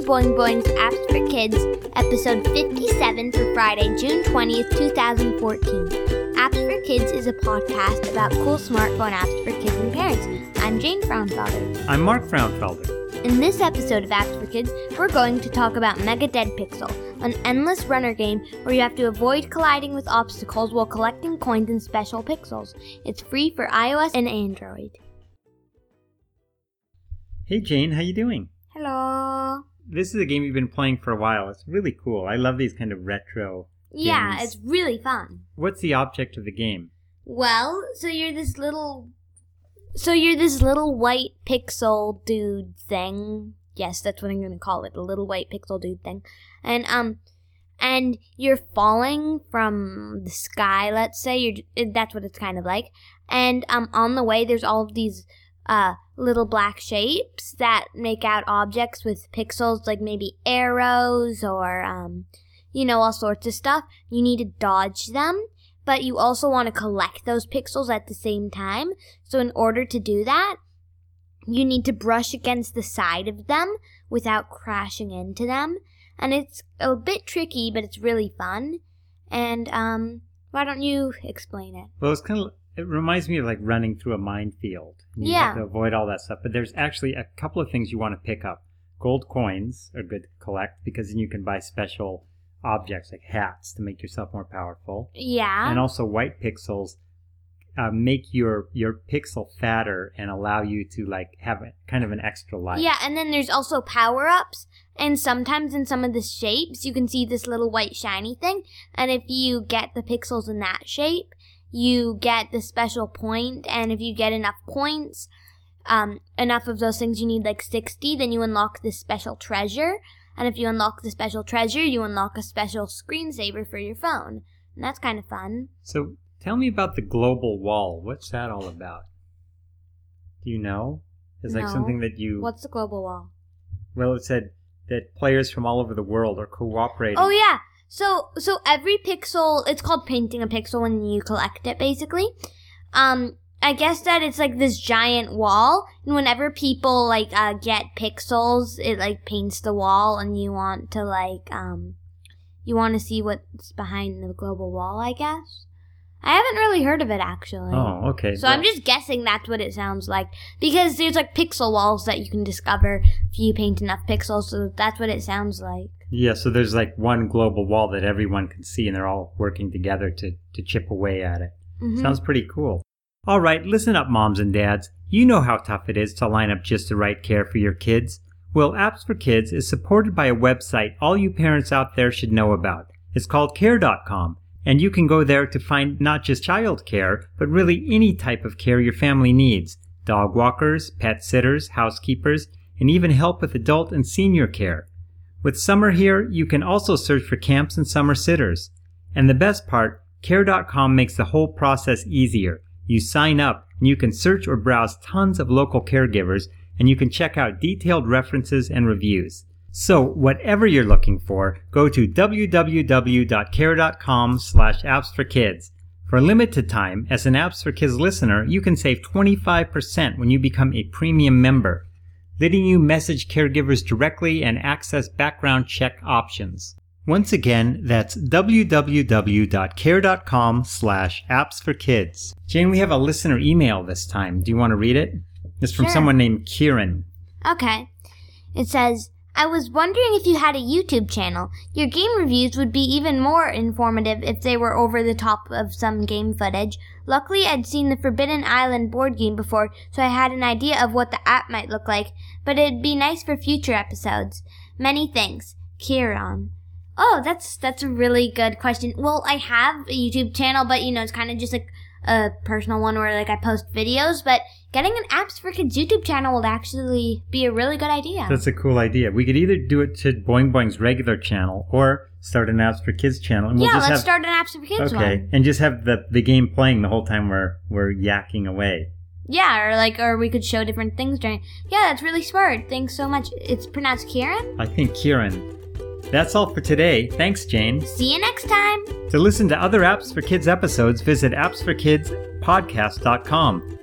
to Boing Boing's Apps for Kids, episode 57 for Friday, June 20th, 2014. Apps for Kids is a podcast about cool smartphone apps for kids and parents. I'm Jane Frauenfelder. I'm Mark Frauenfelder. In this episode of Apps for Kids, we're going to talk about Mega Dead Pixel, an endless runner game where you have to avoid colliding with obstacles while collecting coins and special pixels. It's free for iOS and Android. Hey Jane, how you doing? Hello. This is a game you've been playing for a while. It's really cool. I love these kind of retro. Yeah, games. it's really fun. What's the object of the game? Well, so you're this little so you're this little white pixel dude thing. Yes, that's what I'm going to call it, the little white pixel dude thing. And um and you're falling from the sky, let's say. You're that's what it's kind of like. And um on the way there's all of these uh little black shapes that make out objects with pixels like maybe arrows or um you know all sorts of stuff. You need to dodge them but you also want to collect those pixels at the same time. So in order to do that, you need to brush against the side of them without crashing into them. And it's a bit tricky, but it's really fun. And um, why don't you explain it? Well, it's kind of it reminds me of like running through a minefield. You Yeah. have to avoid all that stuff. But there's actually a couple of things you want to pick up. Gold coins are good to collect because then you can buy special objects like hats to make yourself more powerful. Yeah. and also white pixels uh, make your your pixel fatter and allow you to like have a, kind of an extra life. Yeah, and then there's also power ups, and sometimes in some of the shapes, you can see this little white shiny thing. And if you get the pixels in that shape, you get the special. And if you get enough points, um, enough of those things, you need like 60, then you unlock this special treasure. And if you unlock the special treasure, you unlock a special screensaver for your phone. And that's kind of fun. So tell me about the global wall. What's that all about? Do you know? It's like No. something that you. What's the global wall? Well, it said that players from all over the world are cooperating. Oh yeah. So so every pixel it's called painting a pixel when you collect it basically. Um I guess that it's like this giant wall and whenever people like uh get pixels it like paints the wall and you want to like um you want to see what's behind the global wall, I guess. I haven't really heard of it actually. Oh, okay. So I'm just guessing that's what it sounds like because there's like pixel walls that you can discover if you paint enough pixels. So that's what it sounds like. Yeah, so there's like one global wall that everyone can see, and they're all working together to, to chip away at it. Mhm. Sounds pretty cool. All right, listen up, moms and dads. You know how tough it is to line up just the right care for your kids. Well, Apps for Kids is supported by a website all you parents out there should know about. It's called care.com, and you can go there to find not just child care, but really any type of care your family needs dog walkers, pet sitters, housekeepers, and even help with adult and senior care. With summer here, you can also search for camps and summer sitters. And the best part, care.com makes the whole process easier. You sign up and you can search or browse tons of local caregivers and you can check out detailed references and reviews. So, whatever you're looking for, go to www.care.com slash apps for kids. For a limited time, as an Apps for Kids listener, you can save 25% when you become a premium member letting you message caregivers directly and access background check options. Once again, that's www.care.com slash apps for kids. Jane, we have a listener email this time. Do you want to read it? It's from Sure. someone named Kieran. Okay. It says, I was wondering if you had a YouTube channel. Your game reviews would be even more informative if they were over the top of some game footage. Luckily, I'd seen the Forbidden Island board game before, so I had an idea of what the app might look like, but it'd be nice for future episodes. Many thanks. Kieran. Oh, that's that's a really good question. Well, I have a YouTube channel, but you know, it's kind of just like a personal one where like I post videos, but getting an Apps for Kids YouTube channel would actually be a really good idea. That's a cool idea. We could either do it to Boing Boing's regular channel or start an Apps for Kids channel. And we'll yeah, just let's have, start an Apps for Kids Okay, one. Okay, and just have the, the game playing the whole time we're, we're yakking away. Yeah, or like, or we could show different things during. Yeah, that's really smart. Thanks so much. It's pronounced Kieran. I think Kieran. That's all for today. Thanks, Jane. See you next time. To listen to other Apps for Kids episodes, visit appsforkidspodcast.com.